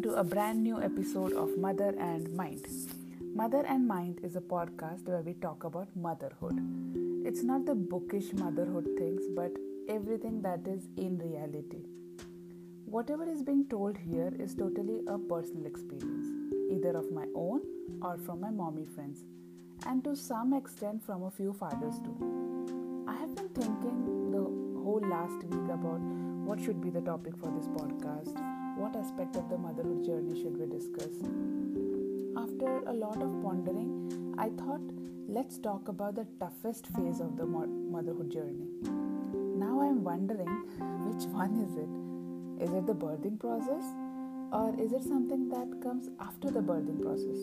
welcome to a brand new episode of Mother and Mind. Mother and Mind is a podcast where we talk about motherhood. It's not the bookish motherhood things, but everything that is in reality. Whatever is being told here is totally a personal experience, either of my own or from my mommy friends, and to some extent from a few fathers too. I have been thinking the whole last week about what should be the topic for this podcast, what aspect of the motherhood journey should we discuss. After a lot of pondering, I thought let's talk about the toughest phase of the motherhood journey. Now I'm wondering which one is it? Is it the birthing process or is it something that comes after the birthing process?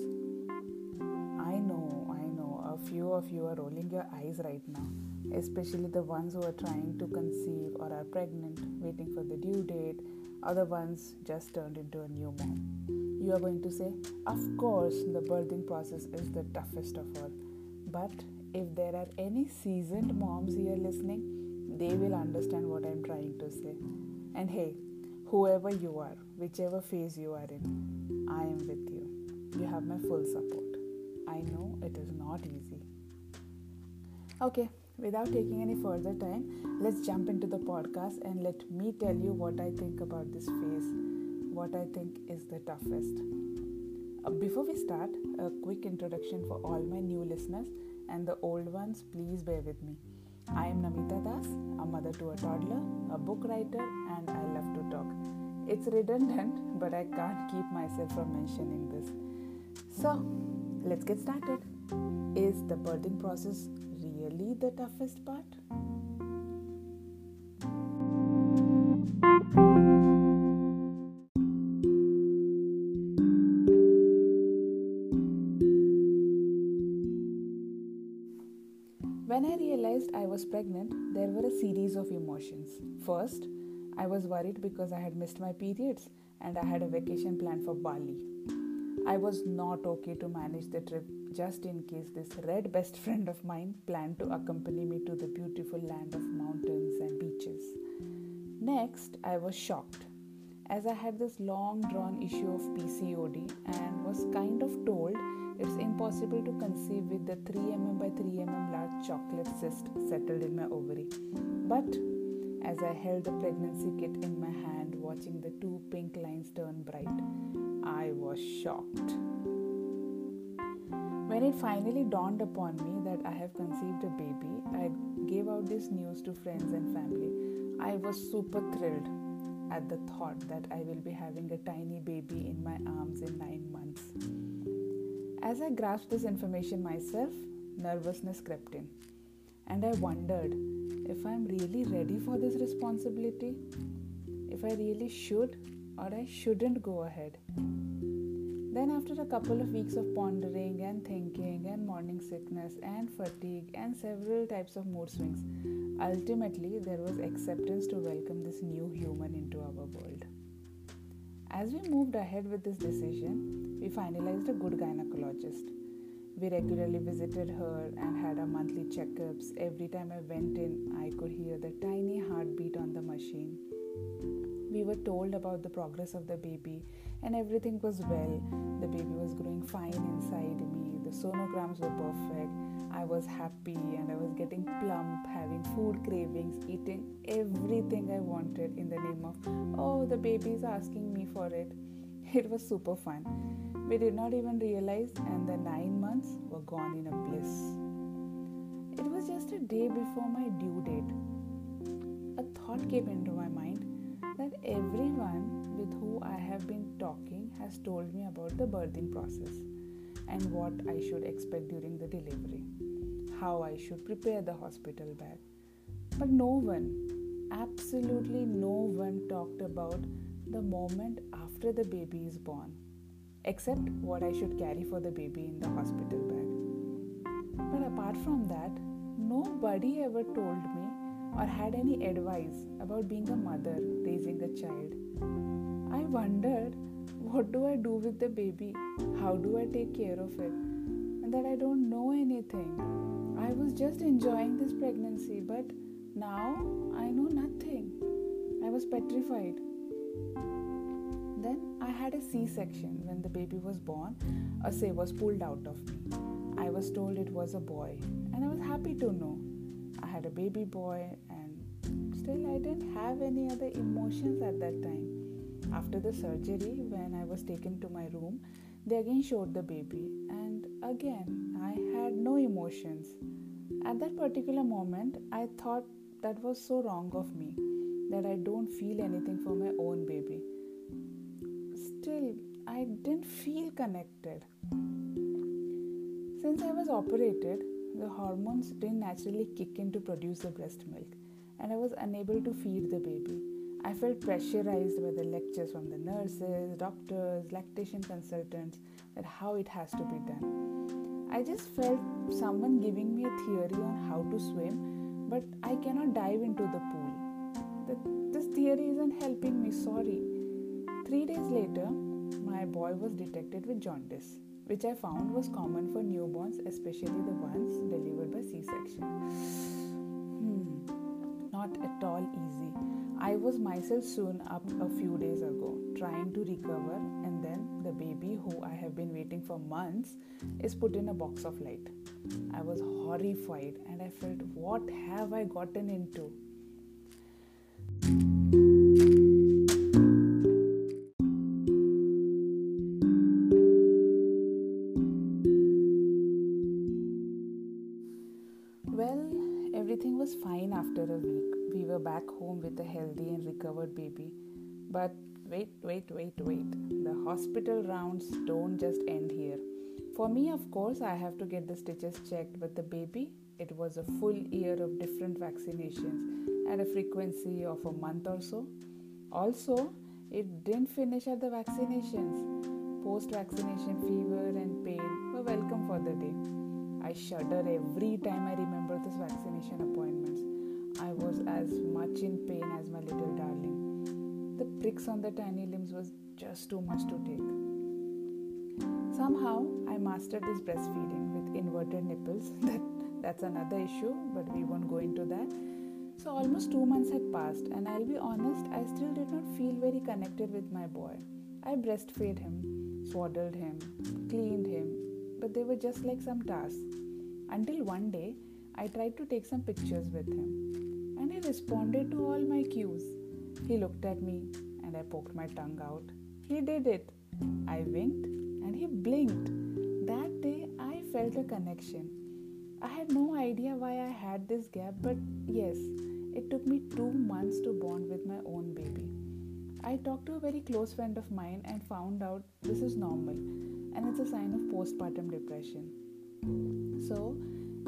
I know, I know, a few of you are rolling your eyes right now especially the ones who are trying to conceive or are pregnant, waiting for the due date, or the ones just turned into a new mom. You are going to say, Of course, the birthing process is the toughest of all. But if there are any seasoned moms here listening, they will understand what I'm trying to say. And hey, whoever you are, whichever phase you are in, I am with you. You have my full support. I know it is not easy. Okay, without taking any further time, let's jump into the podcast and let me tell you what I think about this phase, what I think is the toughest. Uh, before we start, a quick introduction for all my new listeners and the old ones, please bear with me. I am Namita Das, a mother to a toddler, a book writer, and I love to talk. It's redundant, but I can't keep myself from mentioning this. So, let's get started. Is the birthing process really the toughest part? When I realized I was pregnant, there were a series of emotions. First, I was worried because I had missed my periods and I had a vacation planned for Bali. I was not okay to manage the trip just in case this red best friend of mine planned to accompany me to the beautiful land of mountains and beaches. Next, I was shocked as I had this long drawn issue of PCOD and was kind of told it's impossible to conceive with the 3 mm by 3 mm large chocolate cyst settled in my ovary. But as I held the pregnancy kit in my hand, watching the two pink lines turn bright, I was shocked. When it finally dawned upon me that I have conceived a baby, I gave out this news to friends and family. I was super thrilled at the thought that I will be having a tiny baby in my arms in nine months. As I grasped this information myself, nervousness crept in, and I wondered if I'm really ready for this responsibility, if I really should or I shouldn't go ahead. Then, after a couple of weeks of pondering and thinking, and morning sickness and fatigue, and several types of mood swings, ultimately there was acceptance to welcome this new human into our world. As we moved ahead with this decision, we finalized a good gynecologist. We regularly visited her and had our monthly checkups. Every time I went in, I could hear the tiny heartbeat on the machine we were told about the progress of the baby and everything was well. The baby was growing fine inside me. The sonograms were perfect. I was happy and i was getting plump having food cravings eating everything i wanted in the name of oh the baby is asking me for it. It was super fun. We did not even realize and the 9 months were gone in a bliss it was just a day before my due date. A thought came into my mind that everyone with who I have been talking has told me about the birthing process and what I should expect during the delivery, how I should prepare the hospital bag. But no one, absolutely no one talked about the moment after the baby is born, except what I should carry for the baby in the hospital bag. But apart from that, nobody ever told me or had any advice about being a mother raising a child. I wondered what do I do with the baby? How do I take care of it? And that I don't know anything. I was just enjoying this pregnancy, but now I know nothing. I was petrified. Then I had a C section when the baby was born. A say was pulled out of me. I was told it was a boy, and I was happy to know. I had a baby boy, and still I didn't have any other emotions at that time. After the surgery, when I was taken to my room, they again showed the baby, and again I had no emotions. At that particular moment, I thought that was so wrong of me that I don't feel anything for my own baby. Still, I didn't feel connected. Since I was operated, the hormones didn't naturally kick in to produce the breast milk, and I was unable to feed the baby. I felt pressurized by the lectures from the nurses, doctors, lactation consultants that how it has to be done. I just felt someone giving me a theory on how to swim, but I cannot dive into the pool. this theory isn't helping me, sorry. Three days later, my boy was detected with jaundice, which I found was common for newborns, especially the ones delivered by C section. Hmm, not at all easy. I was myself soon up a few days ago, trying to recover, and then the baby, who I have been waiting for months, is put in a box of light. I was horrified and I felt, what have I gotten into? Home with a healthy and recovered baby. But wait, wait, wait, wait. The hospital rounds don't just end here. For me, of course, I have to get the stitches checked, but the baby, it was a full year of different vaccinations at a frequency of a month or so. Also, it didn't finish at the vaccinations. Post vaccination fever and pain were welcome for the day. I shudder every time I remember those vaccination appointments. Was as much in pain as my little darling. The pricks on the tiny limbs was just too much to take. Somehow I mastered this breastfeeding with inverted nipples. that that's another issue, but we won't go into that. So almost 2 months had passed and I'll be honest, I still did not feel very connected with my boy. I breastfed him, swaddled him, cleaned him, but they were just like some tasks. Until one day, I tried to take some pictures with him, and he responded to all my cues. He looked at me, and I poked my tongue out. He did it. I winked, and he blinked. That day, I felt a connection. I had no idea why I had this gap, but yes, it took me two months to bond with my own baby. I talked to a very close friend of mine and found out this is normal and it's a sign of postpartum depression. So,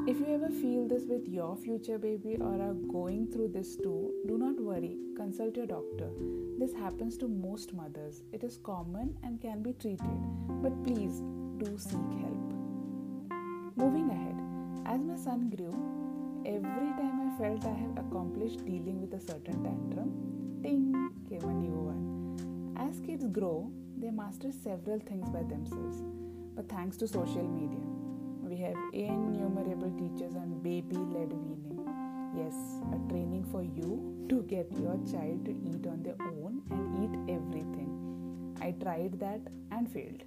if you ever feel this with your future baby or are going through this too, do not worry, consult your doctor. This happens to most mothers. It is common and can be treated, but please do seek help. Moving ahead, as my son grew, every time I felt I have accomplished dealing with a certain tantrum, ting came a new one. As kids grow, they master several things by themselves, but thanks to social media have innumerable teachers on baby led weaning. Yes, a training for you to get your child to eat on their own and eat everything. I tried that and failed.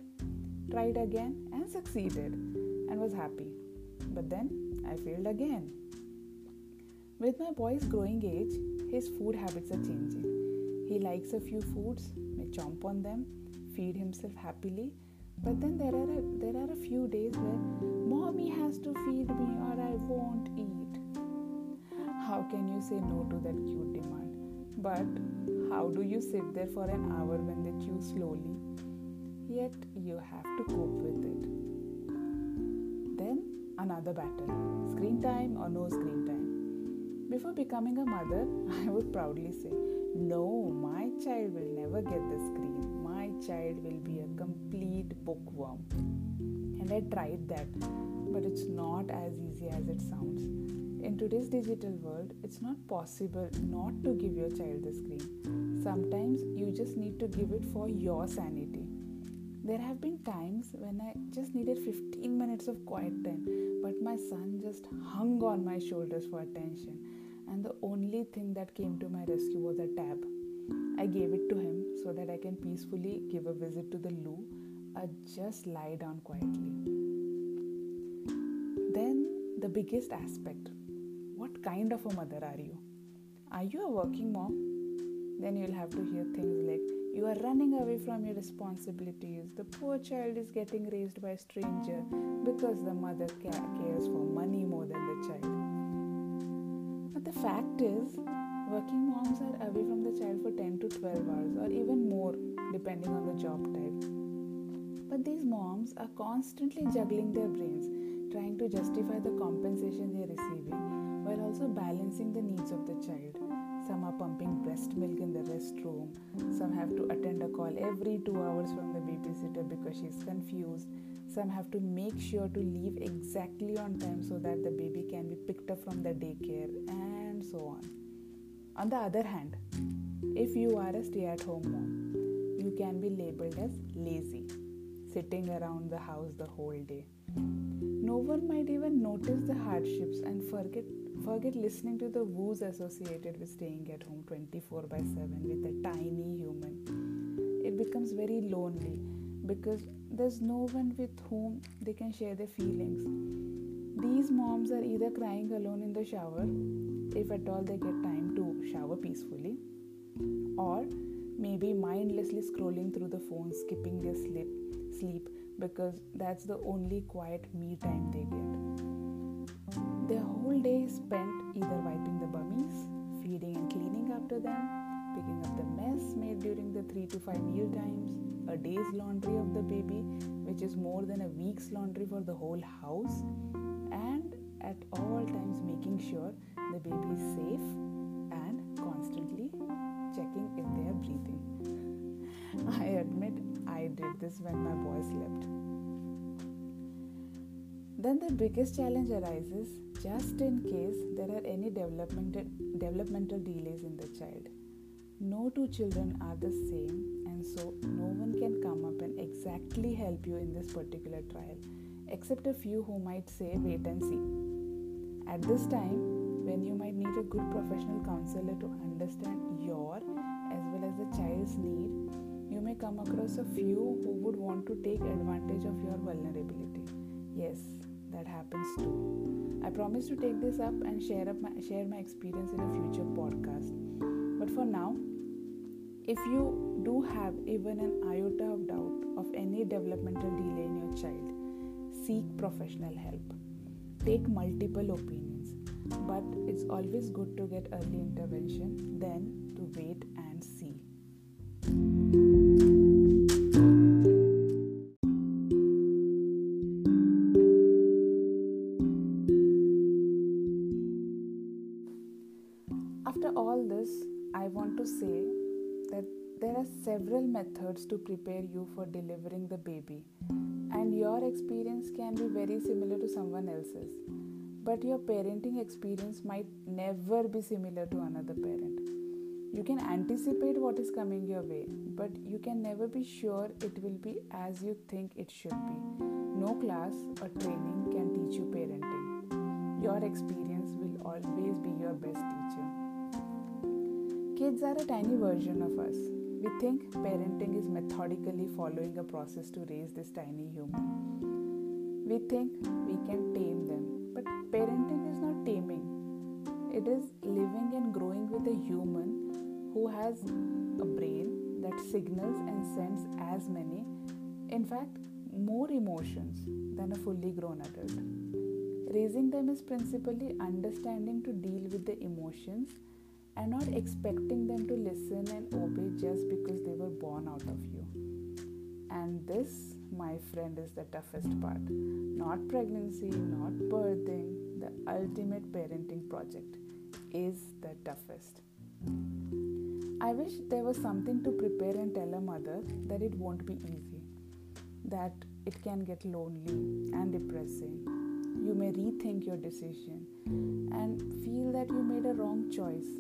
Tried again and succeeded and was happy. But then I failed again. With my boy's growing age, his food habits are changing. He likes a few foods, may chomp on them, feed himself happily, but then there are a, there are a few days where mommy has to feed me or I won't eat. How can you say no to that cute demand? But how do you sit there for an hour when they chew slowly? Yet you have to cope with it. Then another battle screen time or no screen time. Before becoming a mother, I would proudly say, No, my child will never get the screen child will be a complete bookworm. And I tried that, but it's not as easy as it sounds. In today's digital world, it's not possible not to give your child the screen. Sometimes you just need to give it for your sanity. There have been times when I just needed 15 minutes of quiet time, but my son just hung on my shoulders for attention, and the only thing that came to my rescue was a tab. I gave it to him so that I can peacefully give a visit to the loo or just lie down quietly. Then, the biggest aspect what kind of a mother are you? Are you a working mom? Then you'll have to hear things like you are running away from your responsibilities. The poor child is getting raised by a stranger because the mother cares for money more than the child. But the fact is, working moms are away from the child for 10 to 12 hours or even more depending on the job type. But these moms are constantly juggling their brains, trying to justify the compensation they are receiving while also balancing the needs of the child. Some are pumping breast milk in the restroom. Some have to attend a call every two hours from the babysitter because she's confused. Some have to make sure to leave exactly on time so that the baby can be picked up from the daycare and so on. On the other hand, if you are a stay at home mom, you can be labeled as lazy, sitting around the house the whole day. No one might even notice the hardships and forget Forget listening to the woos associated with staying at home 24 by 7 with a tiny human. It becomes very lonely because there's no one with whom they can share their feelings. These moms are either crying alone in the shower, if at all they get time shower peacefully, or maybe mindlessly scrolling through the phone, skipping their sleep, sleep because that's the only quiet me time they get. Their whole day is spent either wiping the bummies, feeding and cleaning after them, picking up the mess made during the 3 to 5 meal times, a day's laundry of the baby, which is more than a week's laundry for the whole house, and at all times making sure the baby is safe checking if they are breathing. I admit I did this when my boy slept. Then the biggest challenge arises just in case there are any developmental, developmental delays in the child. No two children are the same, and so no one can come up and exactly help you in this particular trial, except a few who might say, wait and see. At this time, when you might need a good professional counselor to understand your as well as the child's need, you may come across a few who would want to take advantage of your vulnerability. Yes, that happens too. I promise to take this up and share up my share my experience in a future podcast. But for now, if you do have even an iota of doubt of any developmental delay in your child, seek professional help. Take multiple opinions, but it's always good to get early intervention than wait and see. After all this, I want to say that there are several methods to prepare you for delivering the baby, and your experience can be very similar to someone else's. But your parenting experience might never be similar to another parent. You can anticipate what is coming your way, but you can never be sure it will be as you think it should be. No class or training can teach you parenting. Your experience will always be your best teacher. Kids are a tiny version of us. We think parenting is methodically following a process to raise this tiny human. We think we can tame them, but parenting is not taming. It is living and growing with a human who has a brain that signals and sends as many, in fact, more emotions than a fully grown adult. Raising them is principally understanding to deal with the emotions and not expecting them to listen and obey just because they were born out of you. And this, my friend, is the toughest part. Not pregnancy, not birthing, the ultimate parenting project is the toughest. I wish there was something to prepare and tell a mother that it won't be easy, that it can get lonely and depressing. You may rethink your decision and feel that you made a wrong choice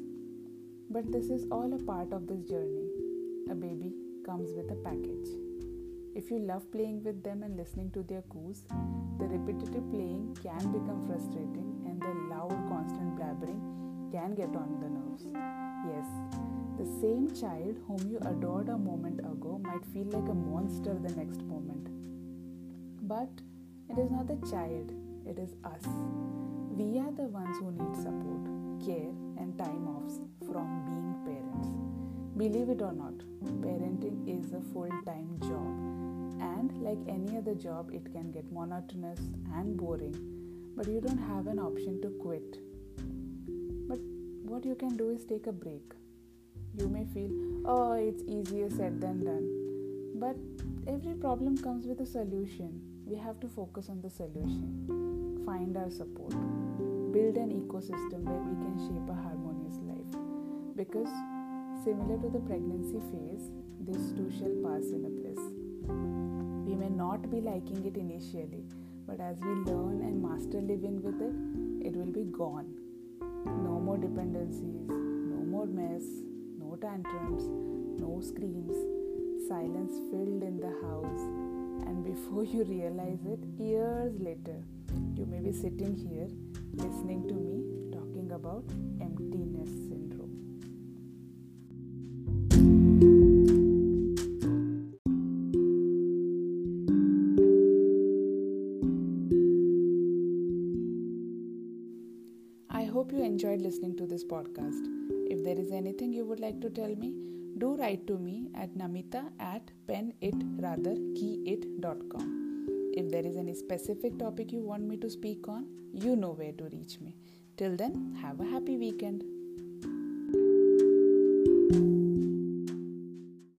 but this is all a part of this journey. A baby comes with a package. If you love playing with them and listening to their coos, the repetitive playing can become frustrating and the loud, constant blabbering can get on the nerves. Yes, The same child whom you adored a moment ago might feel like a monster the next moment. But it is not the child, it is us. We are the ones who need support, care, and time offs from being parents. Believe it or not, parenting is a full time job, and like any other job, it can get monotonous and boring, but you don't have an option to quit. But what you can do is take a break. You may feel, oh, it's easier said than done, but every problem comes with a solution. We have to focus on the solution, find our support, build an ecosystem where we can shape a harmonious life. Because Similar to the pregnancy phase, this too shall pass in a bliss. We may not be liking it initially, but as we learn and master living with it, it will be gone. No more dependencies, no more mess, tantrums, no screams, silence filled in the house. And before you realize it, years later, you may be sitting here listening to me talking about empty nest syndrome. I hope you enjoyed listening to this podcast. There is anything you would like to tell me, do write to me at namita at penitratherkeyit.com. If there is any specific topic you want me to speak on, you know where to reach me. Till then, have a happy weekend.